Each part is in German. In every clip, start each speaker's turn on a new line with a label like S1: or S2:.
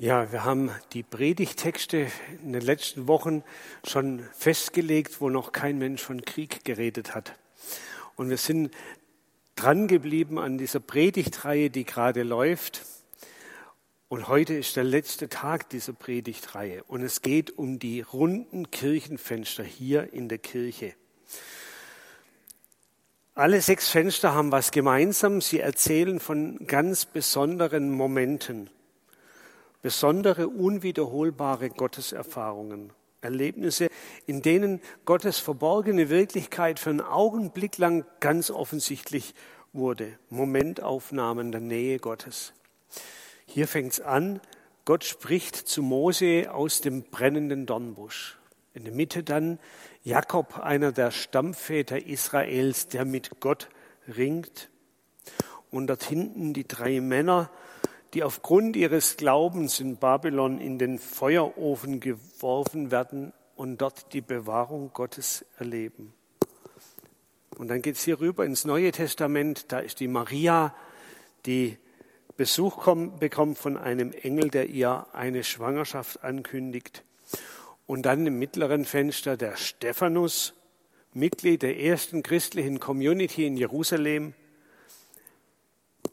S1: Ja, wir haben die Predigtexte in den letzten Wochen schon festgelegt, wo noch kein Mensch von Krieg geredet hat. Und wir sind dran geblieben an dieser Predigtreihe, die gerade läuft. Und heute ist der letzte Tag dieser Predigtreihe. Und es geht um die runden Kirchenfenster hier in der Kirche. Alle sechs Fenster haben was gemeinsam. Sie erzählen von ganz besonderen Momenten besondere, unwiederholbare Gotteserfahrungen, Erlebnisse, in denen Gottes verborgene Wirklichkeit für einen Augenblick lang ganz offensichtlich wurde. Momentaufnahmen der Nähe Gottes. Hier fängt es an, Gott spricht zu Mose aus dem brennenden Dornbusch. In der Mitte dann Jakob, einer der Stammväter Israels, der mit Gott ringt. Und dort hinten die drei Männer, die aufgrund ihres Glaubens in Babylon in den Feuerofen geworfen werden und dort die Bewahrung Gottes erleben. Und dann geht es hier rüber ins Neue Testament, da ist die Maria, die Besuch kommt, bekommt von einem Engel, der ihr eine Schwangerschaft ankündigt. Und dann im mittleren Fenster der Stephanus, Mitglied der ersten christlichen Community in Jerusalem,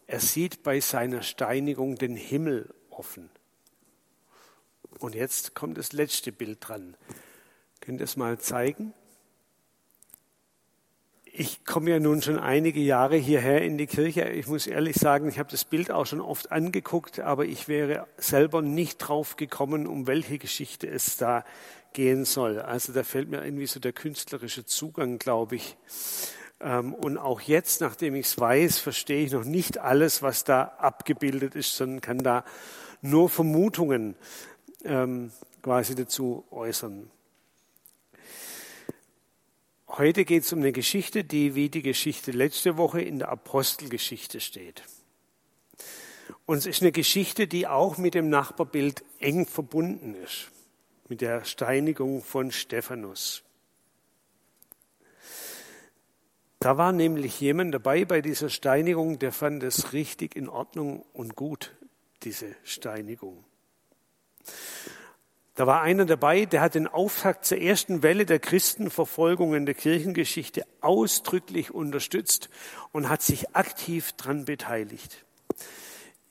S1: er sieht bei seiner Steinigung den Himmel offen. Und jetzt kommt das letzte Bild dran. Könnt ihr es mal zeigen? Ich komme ja nun schon einige Jahre hierher in die Kirche. Ich muss ehrlich sagen, ich habe das Bild auch schon oft angeguckt, aber ich wäre selber nicht drauf gekommen, um welche Geschichte es da gehen soll. Also da fällt mir irgendwie so der künstlerische Zugang, glaube ich. Ähm, und auch jetzt, nachdem ich es weiß, verstehe ich noch nicht alles, was da abgebildet ist, sondern kann da nur Vermutungen ähm, quasi dazu äußern. Heute geht es um eine Geschichte, die wie die Geschichte letzte Woche in der Apostelgeschichte steht. Und es ist eine Geschichte, die auch mit dem Nachbarbild eng verbunden ist, mit der Steinigung von Stephanus. Da war nämlich jemand dabei bei dieser Steinigung, der fand es richtig in Ordnung und gut, diese Steinigung. Da war einer dabei, der hat den Auftakt zur ersten Welle der Christenverfolgung in der Kirchengeschichte ausdrücklich unterstützt und hat sich aktiv daran beteiligt.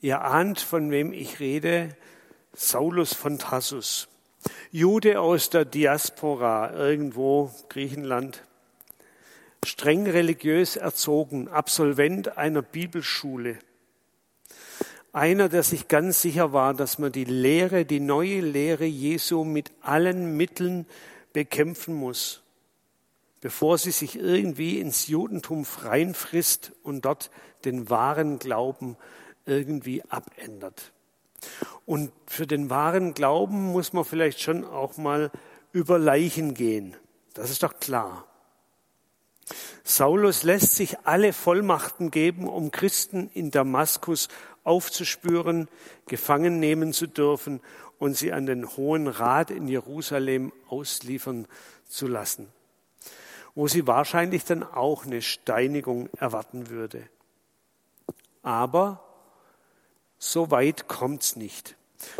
S1: Ihr ahnt, von wem ich rede, Saulus von Tassus, Jude aus der Diaspora, irgendwo Griechenland, streng religiös erzogen, Absolvent einer Bibelschule. Einer, der sich ganz sicher war, dass man die Lehre, die neue Lehre Jesu mit allen Mitteln bekämpfen muss, bevor sie sich irgendwie ins Judentum reinfrisst und dort den wahren Glauben irgendwie abändert. Und für den wahren Glauben muss man vielleicht schon auch mal über Leichen gehen. Das ist doch klar. Saulus lässt sich alle Vollmachten geben, um Christen in Damaskus aufzuspüren, gefangen nehmen zu dürfen und sie an den Hohen Rat in Jerusalem ausliefern zu lassen, wo sie wahrscheinlich dann auch eine Steinigung erwarten würde. Aber so weit kommt's nicht.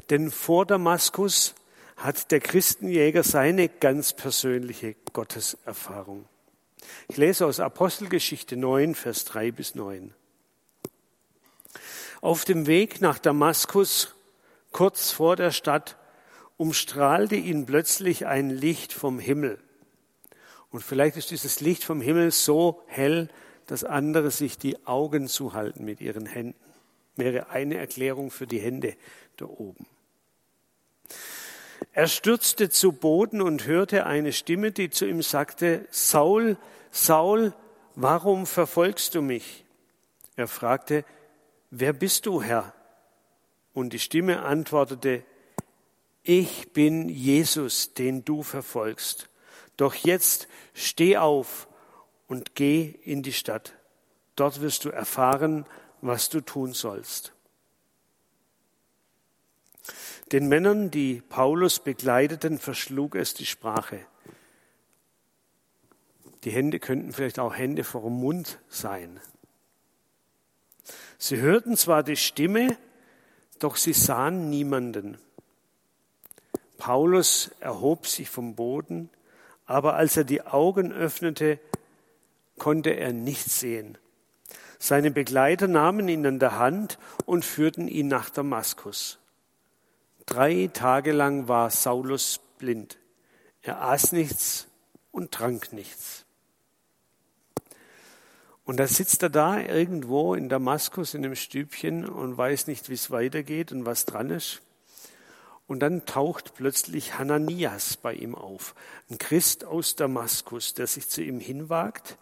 S1: Denn vor Damaskus hat der Christenjäger seine ganz persönliche Gotteserfahrung. Ich lese aus Apostelgeschichte 9, Vers 3 bis 9. Auf dem Weg nach Damaskus, kurz vor der Stadt, umstrahlte ihn plötzlich ein Licht vom Himmel. Und vielleicht ist dieses Licht vom Himmel so hell, dass andere sich die Augen zuhalten mit ihren Händen. Wäre eine Erklärung für die Hände da oben. Er stürzte zu Boden und hörte eine Stimme, die zu ihm sagte, Saul, Saul, warum verfolgst du mich? Er fragte, wer bist du, Herr? Und die Stimme antwortete, ich bin Jesus, den du verfolgst. Doch jetzt steh auf und geh in die Stadt. Dort wirst du erfahren, was du tun sollst. Den Männern, die Paulus begleiteten, verschlug es die Sprache. Die Hände könnten vielleicht auch Hände vor dem Mund sein. Sie hörten zwar die Stimme, Doch sie sahen niemanden. Paulus erhob sich vom Boden, aber als er die Augen öffnete, konnte er nichts sehen. Seine Begleiter nahmen ihn an der Hand und führten ihn nach Damaskus. Drei Tage lang war Saulus blind. Er aß nichts und trank nichts. Und da sitzt er da irgendwo in Damaskus in einem Stübchen und weiß nicht, wie es weitergeht und was dran ist. Und dann taucht plötzlich Hananias bei ihm auf, ein Christ aus Damaskus, der sich zu ihm hinwagt,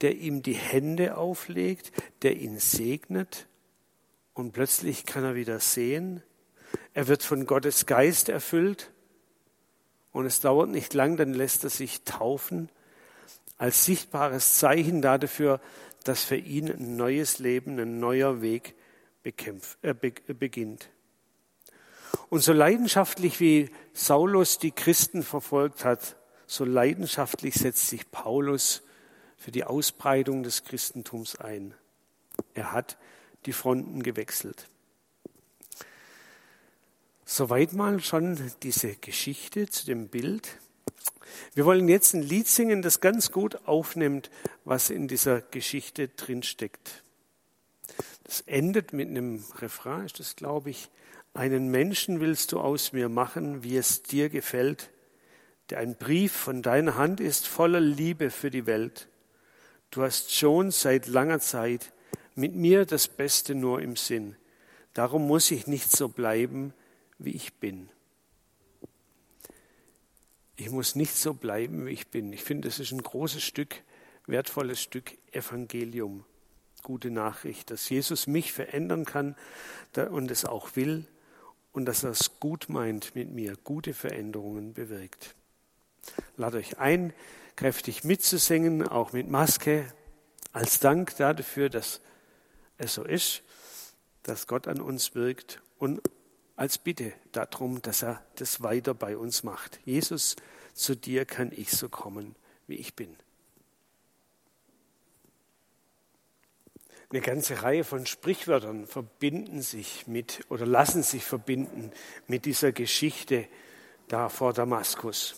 S1: der ihm die Hände auflegt, der ihn segnet. Und plötzlich kann er wieder sehen. Er wird von Gottes Geist erfüllt. Und es dauert nicht lang, dann lässt er sich taufen als sichtbares Zeichen dafür, dass für ihn ein neues Leben, ein neuer Weg äh, beginnt. Und so leidenschaftlich wie Saulus die Christen verfolgt hat, so leidenschaftlich setzt sich Paulus für die Ausbreitung des Christentums ein. Er hat die Fronten gewechselt. Soweit mal schon diese Geschichte zu dem Bild. Wir wollen jetzt ein Lied singen, das ganz gut aufnimmt, was in dieser Geschichte drinsteckt. Das endet mit einem Refrain, ist das, glaube ich. Einen Menschen willst du aus mir machen, wie es dir gefällt, der ein Brief von deiner Hand ist, voller Liebe für die Welt. Du hast schon seit langer Zeit mit mir das Beste nur im Sinn. Darum muss ich nicht so bleiben, wie ich bin. Ich muss nicht so bleiben, wie ich bin. Ich finde, es ist ein großes Stück, wertvolles Stück Evangelium, gute Nachricht, dass Jesus mich verändern kann und es auch will und dass er es gut meint mit mir, gute Veränderungen bewirkt. Lade euch ein, kräftig mitzusingen, auch mit Maske, als Dank dafür, dass es so ist, dass Gott an uns wirkt und als Bitte darum, dass er das weiter bei uns macht. Jesus, zu dir kann ich so kommen, wie ich bin. Eine ganze Reihe von Sprichwörtern verbinden sich mit oder lassen sich verbinden mit dieser Geschichte da vor Damaskus.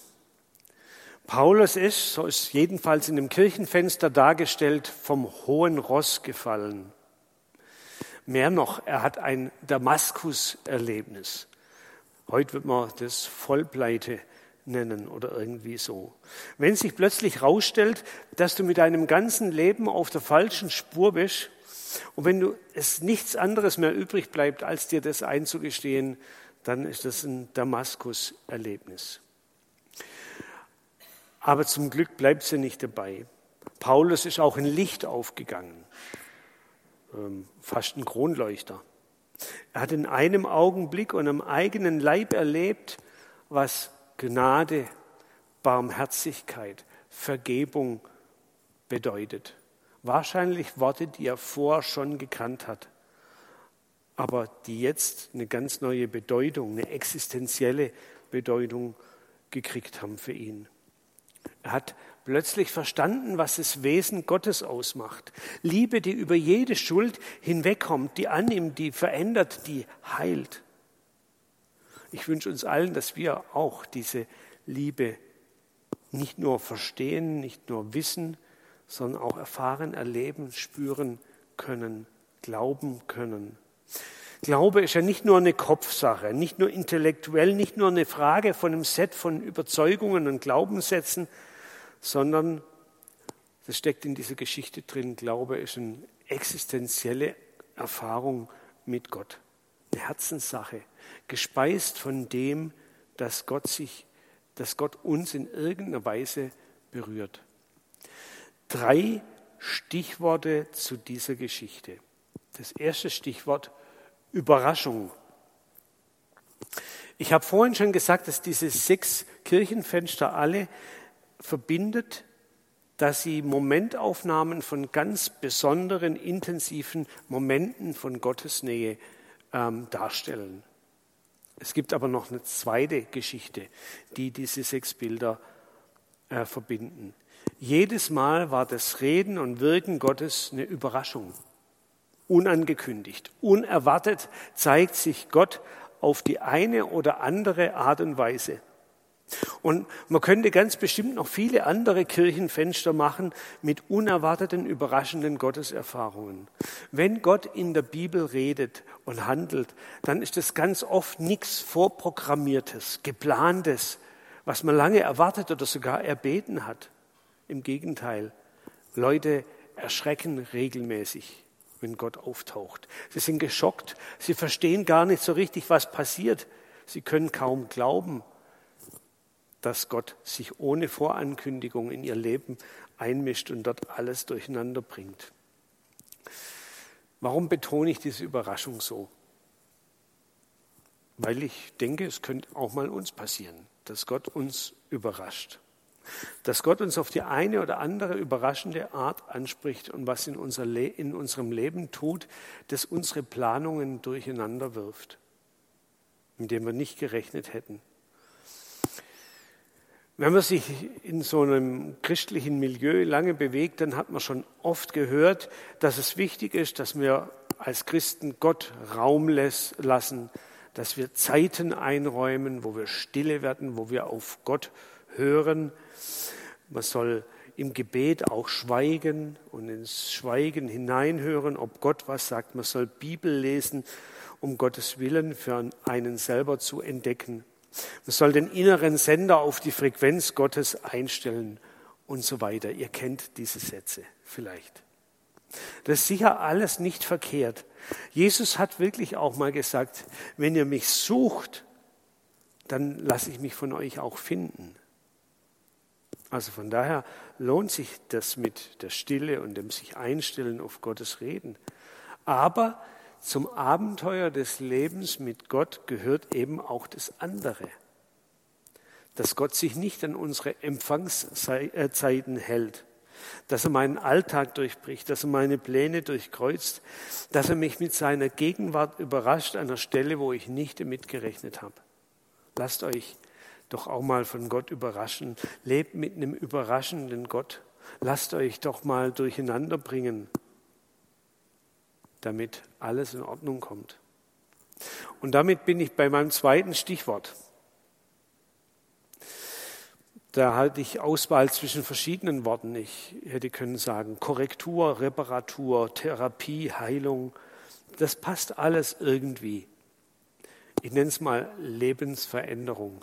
S1: Paulus ist, so ist jedenfalls in dem Kirchenfenster dargestellt, vom hohen Ross gefallen. Mehr noch, er hat ein Damaskus-Erlebnis. Heute wird man das Vollpleite nennen oder irgendwie so. Wenn sich plötzlich herausstellt, dass du mit deinem ganzen Leben auf der falschen Spur bist und wenn du es nichts anderes mehr übrig bleibt, als dir das einzugestehen, dann ist das ein Damaskus-Erlebnis. Aber zum Glück bleibt sie nicht dabei. Paulus ist auch in Licht aufgegangen, fast ein Kronleuchter. Er hat in einem Augenblick und am eigenen Leib erlebt, was Gnade, Barmherzigkeit, Vergebung bedeutet. Wahrscheinlich Worte, die er vorher schon gekannt hat, aber die jetzt eine ganz neue Bedeutung, eine existenzielle Bedeutung gekriegt haben für ihn. Er hat plötzlich verstanden, was das Wesen Gottes ausmacht. Liebe, die über jede Schuld hinwegkommt, die annimmt, die verändert, die heilt. Ich wünsche uns allen, dass wir auch diese Liebe nicht nur verstehen, nicht nur wissen, sondern auch erfahren, erleben, spüren können, glauben können. Glaube ist ja nicht nur eine Kopfsache, nicht nur intellektuell, nicht nur eine Frage von einem Set von Überzeugungen und Glaubenssätzen, sondern das steckt in dieser Geschichte drin. Glaube ist eine existenzielle Erfahrung mit Gott, eine Herzenssache, gespeist von dem, dass Gott sich, dass Gott uns in irgendeiner Weise berührt drei Stichworte zu dieser Geschichte. Das erste Stichwort Überraschung. Ich habe vorhin schon gesagt, dass diese sechs Kirchenfenster alle verbindet, dass sie Momentaufnahmen von ganz besonderen, intensiven Momenten von Gottes Nähe ähm, darstellen. Es gibt aber noch eine zweite Geschichte, die diese sechs Bilder äh, verbinden. Jedes Mal war das Reden und Wirken Gottes eine Überraschung. unangekündigt, unerwartet zeigt sich Gott auf die eine oder andere Art und Weise. Und man könnte ganz bestimmt noch viele andere Kirchenfenster machen mit unerwarteten, überraschenden Gotteserfahrungen. Wenn Gott in der Bibel redet und handelt, dann ist es ganz oft nichts Vorprogrammiertes, Geplantes, was man lange erwartet oder sogar erbeten hat. Im Gegenteil, Leute erschrecken regelmäßig wenn Gott auftaucht. Sie sind geschockt, sie verstehen gar nicht so richtig, was passiert. Sie können kaum glauben, dass Gott sich ohne Vorankündigung in ihr Leben einmischt und dort alles durcheinander bringt. Warum betone ich diese Überraschung so? Weil ich denke, es könnte auch mal uns passieren, dass Gott uns überrascht dass Gott uns auf die eine oder andere überraschende Art anspricht und was in, unser in unserem Leben tut, das unsere Planungen durcheinander wirft, mit dem wir nicht gerechnet hätten. Wenn man sich in so einem christlichen Milieu lange bewegt, dann hat man schon oft gehört, dass es wichtig ist, dass wir als Christen Gott Raum lassen, dass wir Zeiten einräumen, wo wir stille werden, wo wir auf Gott hören. Man soll im Gebet auch schweigen und ins Schweigen hineinhören, ob Gott was sagt. Man soll Bibel lesen, um Gottes Willen für einen selber zu entdecken. Man soll den inneren Sender auf die Frequenz Gottes einstellen und so weiter. Ihr kennt diese Sätze vielleicht. Das ist sicher alles nicht verkehrt. Jesus hat wirklich auch mal gesagt, wenn ihr mich sucht, dann lasse ich mich von euch auch finden. Also von daher lohnt sich das mit der Stille und dem sich einstellen auf Gottes Reden. Aber zum Abenteuer des Lebens mit Gott gehört eben auch das andere. Dass Gott sich nicht an unsere Empfangszeiten hält, dass er meinen Alltag durchbricht, dass er meine Pläne durchkreuzt, dass er mich mit seiner Gegenwart überrascht an einer Stelle, wo ich nicht damit gerechnet habe. Lasst euch doch auch mal von Gott überraschen. Lebt mit einem überraschenden Gott. Lasst euch doch mal durcheinander bringen, damit alles in Ordnung kommt. Und damit bin ich bei meinem zweiten Stichwort. Da halte ich Auswahl zwischen verschiedenen Worten. Ich hätte können sagen Korrektur, Reparatur, Therapie, Heilung. Das passt alles irgendwie. Ich nenne es mal Lebensveränderung.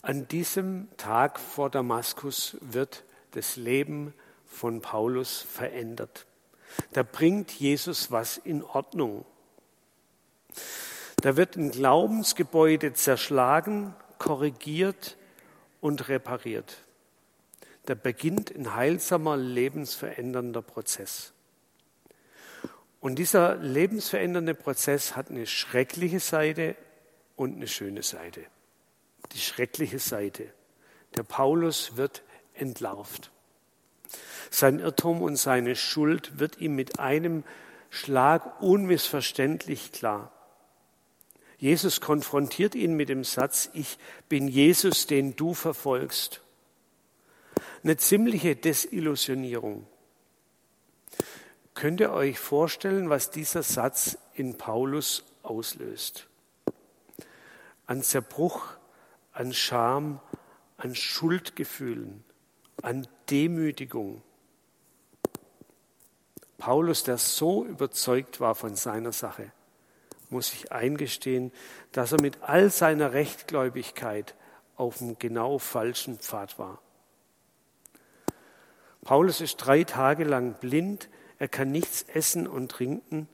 S1: An diesem Tag vor Damaskus wird das Leben von Paulus verändert. Da bringt Jesus was in Ordnung. Da wird ein Glaubensgebäude zerschlagen, korrigiert und repariert. Da beginnt ein heilsamer, lebensverändernder Prozess. Und dieser lebensverändernde Prozess hat eine schreckliche Seite und eine schöne Seite die schreckliche Seite. Der Paulus wird entlarvt. Sein Irrtum und seine Schuld wird ihm mit einem Schlag unmissverständlich klar. Jesus konfrontiert ihn mit dem Satz, ich bin Jesus, den du verfolgst. Eine ziemliche Desillusionierung. Könnt ihr euch vorstellen, was dieser Satz in Paulus auslöst? An Zerbruch an Scham, an Schuldgefühlen, an Demütigung. Paulus, der so überzeugt war von seiner Sache, muss sich eingestehen, dass er mit all seiner Rechtgläubigkeit auf dem genau falschen Pfad war. Paulus ist drei Tage lang blind, er kann nichts essen und trinken.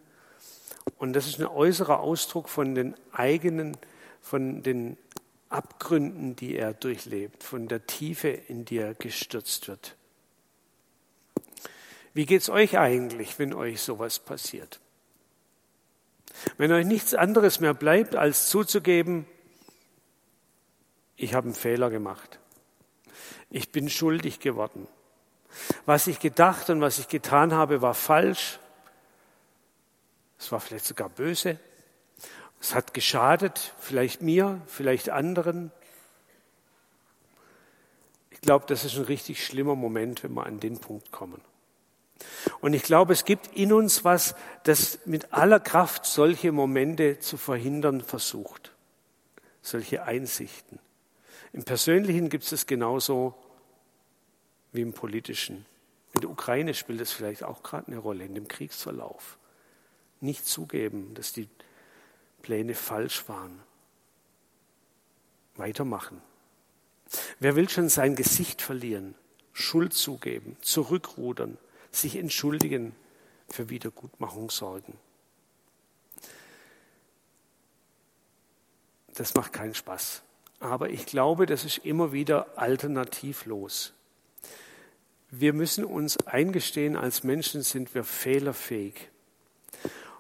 S1: Und das ist ein äußerer Ausdruck von den eigenen, von den Abgründen, die er durchlebt, von der Tiefe, in die er gestürzt wird. Wie geht's euch eigentlich, wenn euch sowas passiert? Wenn euch nichts anderes mehr bleibt, als zuzugeben, ich habe einen Fehler gemacht. Ich bin schuldig geworden. Was ich gedacht und was ich getan habe, war falsch. Es war vielleicht sogar böse. Es hat geschadet, vielleicht mir, vielleicht anderen. Ich glaube, das ist ein richtig schlimmer Moment, wenn wir an den Punkt kommen. Und ich glaube, es gibt in uns was, das mit aller Kraft solche Momente zu verhindern versucht. Solche Einsichten. Im Persönlichen gibt es genauso wie im Politischen. In der Ukraine spielt es vielleicht auch gerade eine Rolle, in dem Kriegsverlauf. Nicht zugeben, dass die Pläne falsch waren. Weitermachen. Wer will schon sein Gesicht verlieren, Schuld zugeben, zurückrudern, sich entschuldigen, für Wiedergutmachung sorgen? Das macht keinen Spaß. Aber ich glaube, das ist immer wieder alternativlos. Wir müssen uns eingestehen, als Menschen sind wir fehlerfähig.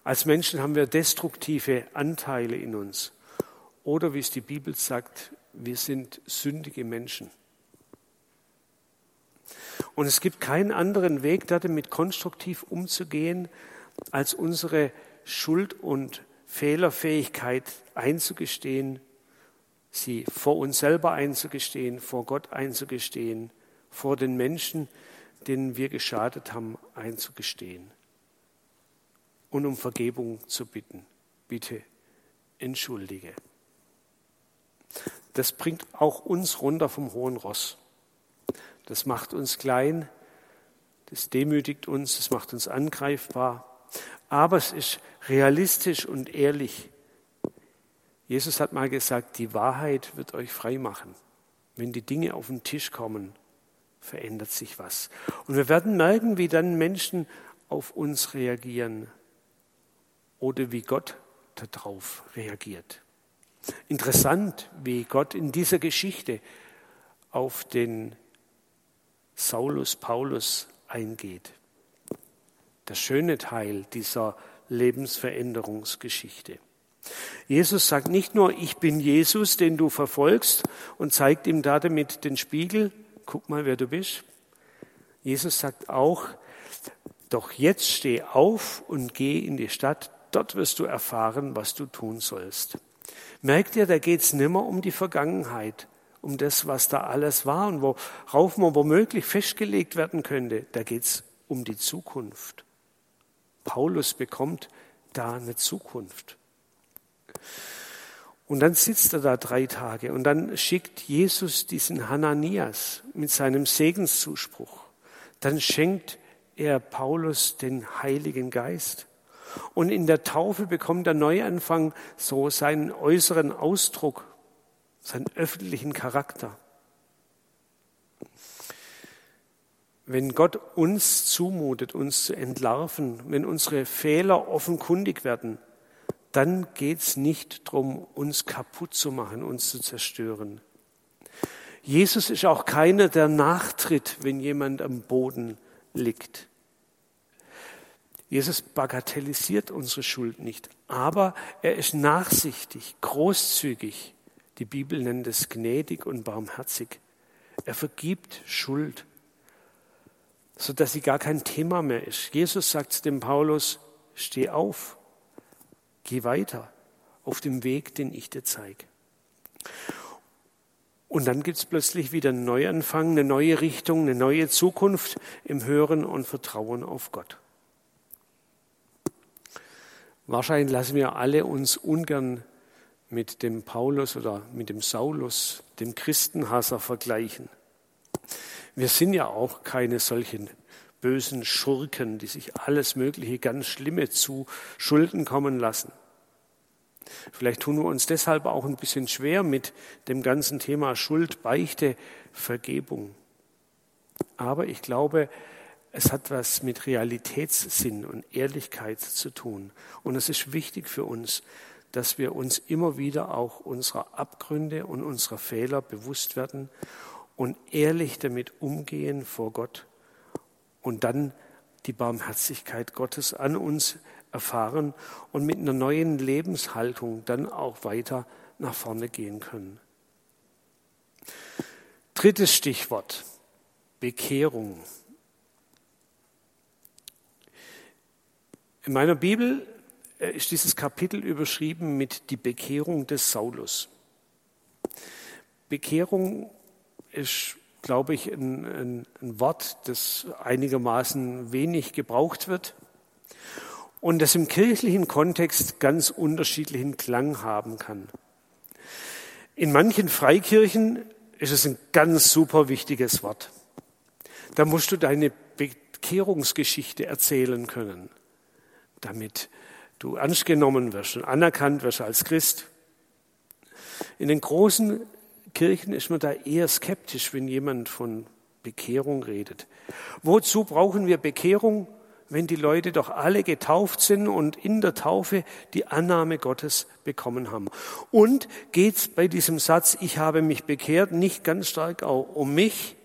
S1: Als Menschen haben wir destruktive Anteile in uns. Oder wie es die Bibel sagt, wir sind sündige Menschen. Und es gibt keinen anderen Weg, damit konstruktiv umzugehen, als unsere Schuld und Fehlerfähigkeit einzugestehen, sie vor uns selber einzugestehen, vor Gott einzugestehen vor den Menschen, denen wir geschadet haben, einzugestehen und um Vergebung zu bitten. Bitte entschuldige. Das bringt auch uns runter vom hohen Ross. Das macht uns klein, das demütigt uns, das macht uns angreifbar, aber es ist realistisch und ehrlich. Jesus hat mal gesagt, die Wahrheit wird euch frei machen. Wenn die Dinge auf den Tisch kommen, verändert sich was. Und wir werden merken, wie dann Menschen auf uns reagieren oder wie Gott darauf reagiert. Interessant, wie Gott in dieser Geschichte auf den Saulus Paulus eingeht. Der schöne Teil dieser Lebensveränderungsgeschichte. Jesus sagt nicht nur, ich bin Jesus, den du verfolgst und zeigt ihm damit den Spiegel, guck mal, wer du bist. Jesus sagt auch, doch jetzt steh auf und geh in die Stadt, dort wirst du erfahren, was du tun sollst. Merkt ihr, da geht's nimmer um die Vergangenheit, um das, was da alles war und worauf man womöglich festgelegt werden könnte. Da geht's um die Zukunft. Paulus bekommt da eine Zukunft. Und dann sitzt er da drei Tage und dann schickt Jesus diesen Hananias mit seinem Segenszuspruch. Dann schenkt er Paulus den Heiligen Geist. Und in der Taufe bekommt der Neuanfang so seinen äußeren Ausdruck, seinen öffentlichen Charakter. Wenn Gott uns zumutet, uns zu entlarven, wenn unsere Fehler offenkundig werden, dann geht es nicht darum, uns kaputt zu machen, uns zu zerstören. Jesus ist auch keiner, der nachtritt, wenn jemand am Boden liegt. Jesus bagatellisiert unsere Schuld nicht, aber er ist nachsichtig, großzügig. Die Bibel nennt es gnädig und barmherzig. Er vergibt Schuld, sodass sie gar kein Thema mehr ist. Jesus sagt dem Paulus, steh auf, Geh weiter auf dem Weg, den ich dir zeige. Und dann gibt es plötzlich wieder einen Neuanfang, eine neue Richtung, eine neue Zukunft im Hören und Vertrauen auf Gott. Wahrscheinlich lassen wir alle uns ungern mit dem Paulus oder mit dem Saulus, dem Christenhasser, vergleichen. Wir sind ja auch keine solchen bösen Schurken, die sich alles Mögliche ganz Schlimme zu Schulden kommen lassen. Vielleicht tun wir uns deshalb auch ein bisschen schwer mit dem ganzen Thema Schuld, Beichte, Vergebung. Aber ich glaube, es hat was mit Realitätssinn und Ehrlichkeit zu tun. Und es ist wichtig für uns, dass wir uns immer wieder auch unserer Abgründe und unserer Fehler bewusst werden und ehrlich damit umgehen vor Gott und dann die Barmherzigkeit Gottes an uns erfahren und mit einer neuen Lebenshaltung dann auch weiter nach vorne gehen können. Drittes Stichwort, Bekehrung. In meiner Bibel äh, ist dieses Kapitel überschrieben mit die Bekehrung des Saulus. Bekehrung ist glaube ich, ein, ein, ein Wort, das einigermaßen wenig gebraucht wird und das im kirchlichen Kontext ganz unterschiedlichen Klang haben kann. In manchen Freikirchen ist es ein ganz super wichtiges Wort. Da musst du deine Bekehrungsgeschichte erzählen können, damit du ernst genommen wirst und anerkannt wirst als Christ. In den großen Kirchen ist man da eher skeptisch, wenn jemand von Bekehrung redet. Wozu brauchen wir Bekehrung, wenn die Leute doch alle getauft sind und in der Taufe die Annahme Gottes bekommen haben? Und geht es bei diesem Satz, ich habe mich bekehrt, nicht ganz stark auch um mich?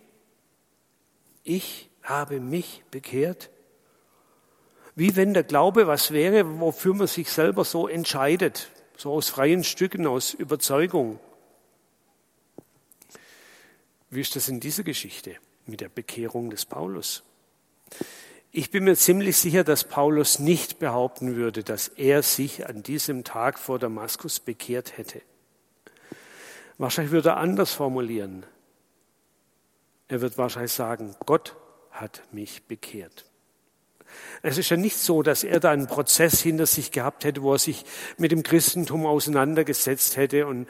S1: Ich habe mich bekehrt? Wie wenn der Glaube was wäre, wofür man sich selber so entscheidet, so aus freien Stücken, aus Überzeugung. Wie ist das in dieser Geschichte mit der Bekehrung des Paulus? Ich bin mir ziemlich sicher, dass Paulus nicht behaupten würde, dass er sich an diesem Tag vor Damaskus bekehrt hätte. Wahrscheinlich würde er anders formulieren. Er wird wahrscheinlich sagen, Gott hat mich bekehrt. Es ist ja nicht so, dass er da einen Prozess hinter sich gehabt hätte, wo er sich mit dem Christentum auseinandergesetzt hätte und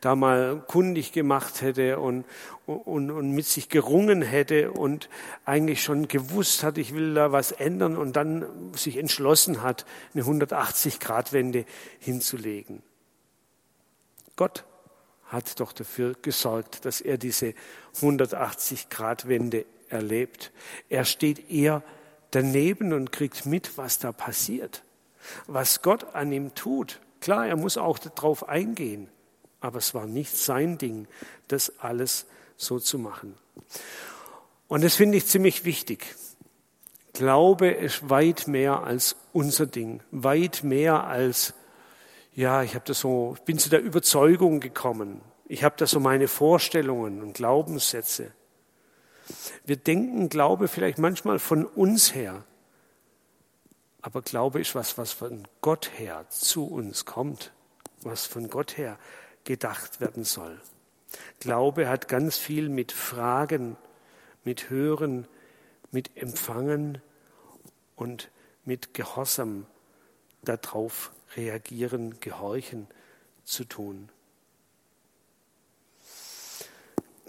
S1: da mal kundig gemacht hätte und, und, und mit sich gerungen hätte und eigentlich schon gewusst hat, ich will da was ändern und dann sich entschlossen hat, eine 180-Grad-Wende hinzulegen. Gott hat doch dafür gesorgt, dass er diese 180-Grad-Wende erlebt. Er steht eher daneben und kriegt mit, was da passiert, was Gott an ihm tut. Klar, er muss auch darauf eingehen, aber es war nicht sein Ding, das alles so zu machen. Und das finde ich ziemlich wichtig. Glaube ist weit mehr als unser Ding, weit mehr als ja, ich habe das so, bin zu der Überzeugung gekommen. Ich habe da so meine Vorstellungen und Glaubenssätze. Wir denken Glaube vielleicht manchmal von uns her, aber Glaube ist was, was von Gott her zu uns kommt, was von Gott her gedacht werden soll. Glaube hat ganz viel mit Fragen, mit Hören, mit Empfangen und mit Gehorsam darauf reagieren, gehorchen zu tun.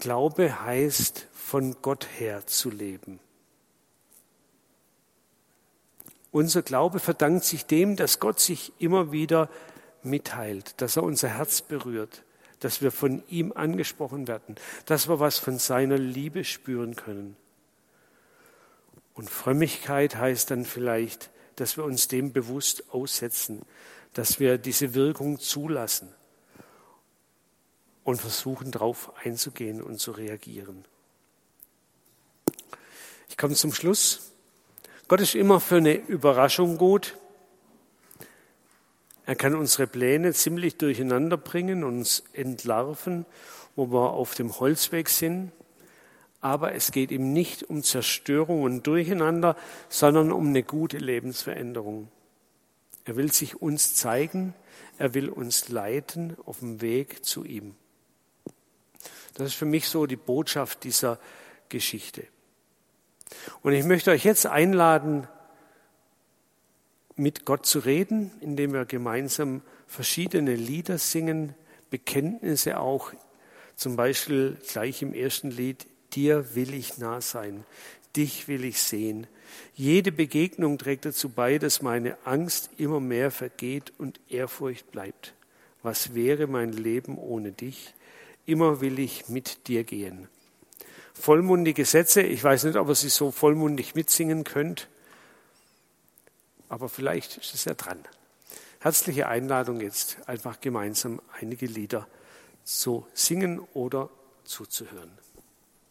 S1: Glaube heißt, von Gott her zu leben. Unser Glaube verdankt sich dem, dass Gott sich immer wieder mitteilt, dass er unser Herz berührt, dass wir von ihm angesprochen werden, dass wir was von seiner Liebe spüren können. Und Frömmigkeit heißt dann vielleicht, dass wir uns dem bewusst aussetzen, dass wir diese Wirkung zulassen und versuchen darauf einzugehen und zu reagieren. Ich komme zum Schluss. Gott ist immer für eine Überraschung gut. Er kann unsere Pläne ziemlich durcheinander bringen, uns entlarven, wo wir auf dem Holzweg sind. Aber es geht ihm nicht um Zerstörung und Durcheinander, sondern um eine gute Lebensveränderung. Er will sich uns zeigen, er will uns leiten auf dem Weg zu ihm. Das ist für mich so die Botschaft dieser Geschichte. Und ich möchte euch jetzt einladen, mit Gott zu reden, indem wir gemeinsam verschiedene Lieder singen, Bekenntnisse auch, zum Beispiel gleich im ersten Lied, dir will ich nah sein, dich will ich sehen. Jede Begegnung trägt dazu bei, dass meine Angst immer mehr vergeht und Ehrfurcht bleibt. Was wäre mein Leben ohne dich? Immer will ich mit dir gehen. Vollmundige Sätze, ich weiß nicht, ob ihr sie so vollmundig mitsingen könnt, aber vielleicht ist es ja dran. Herzliche Einladung jetzt, einfach gemeinsam einige Lieder zu singen oder zuzuhören.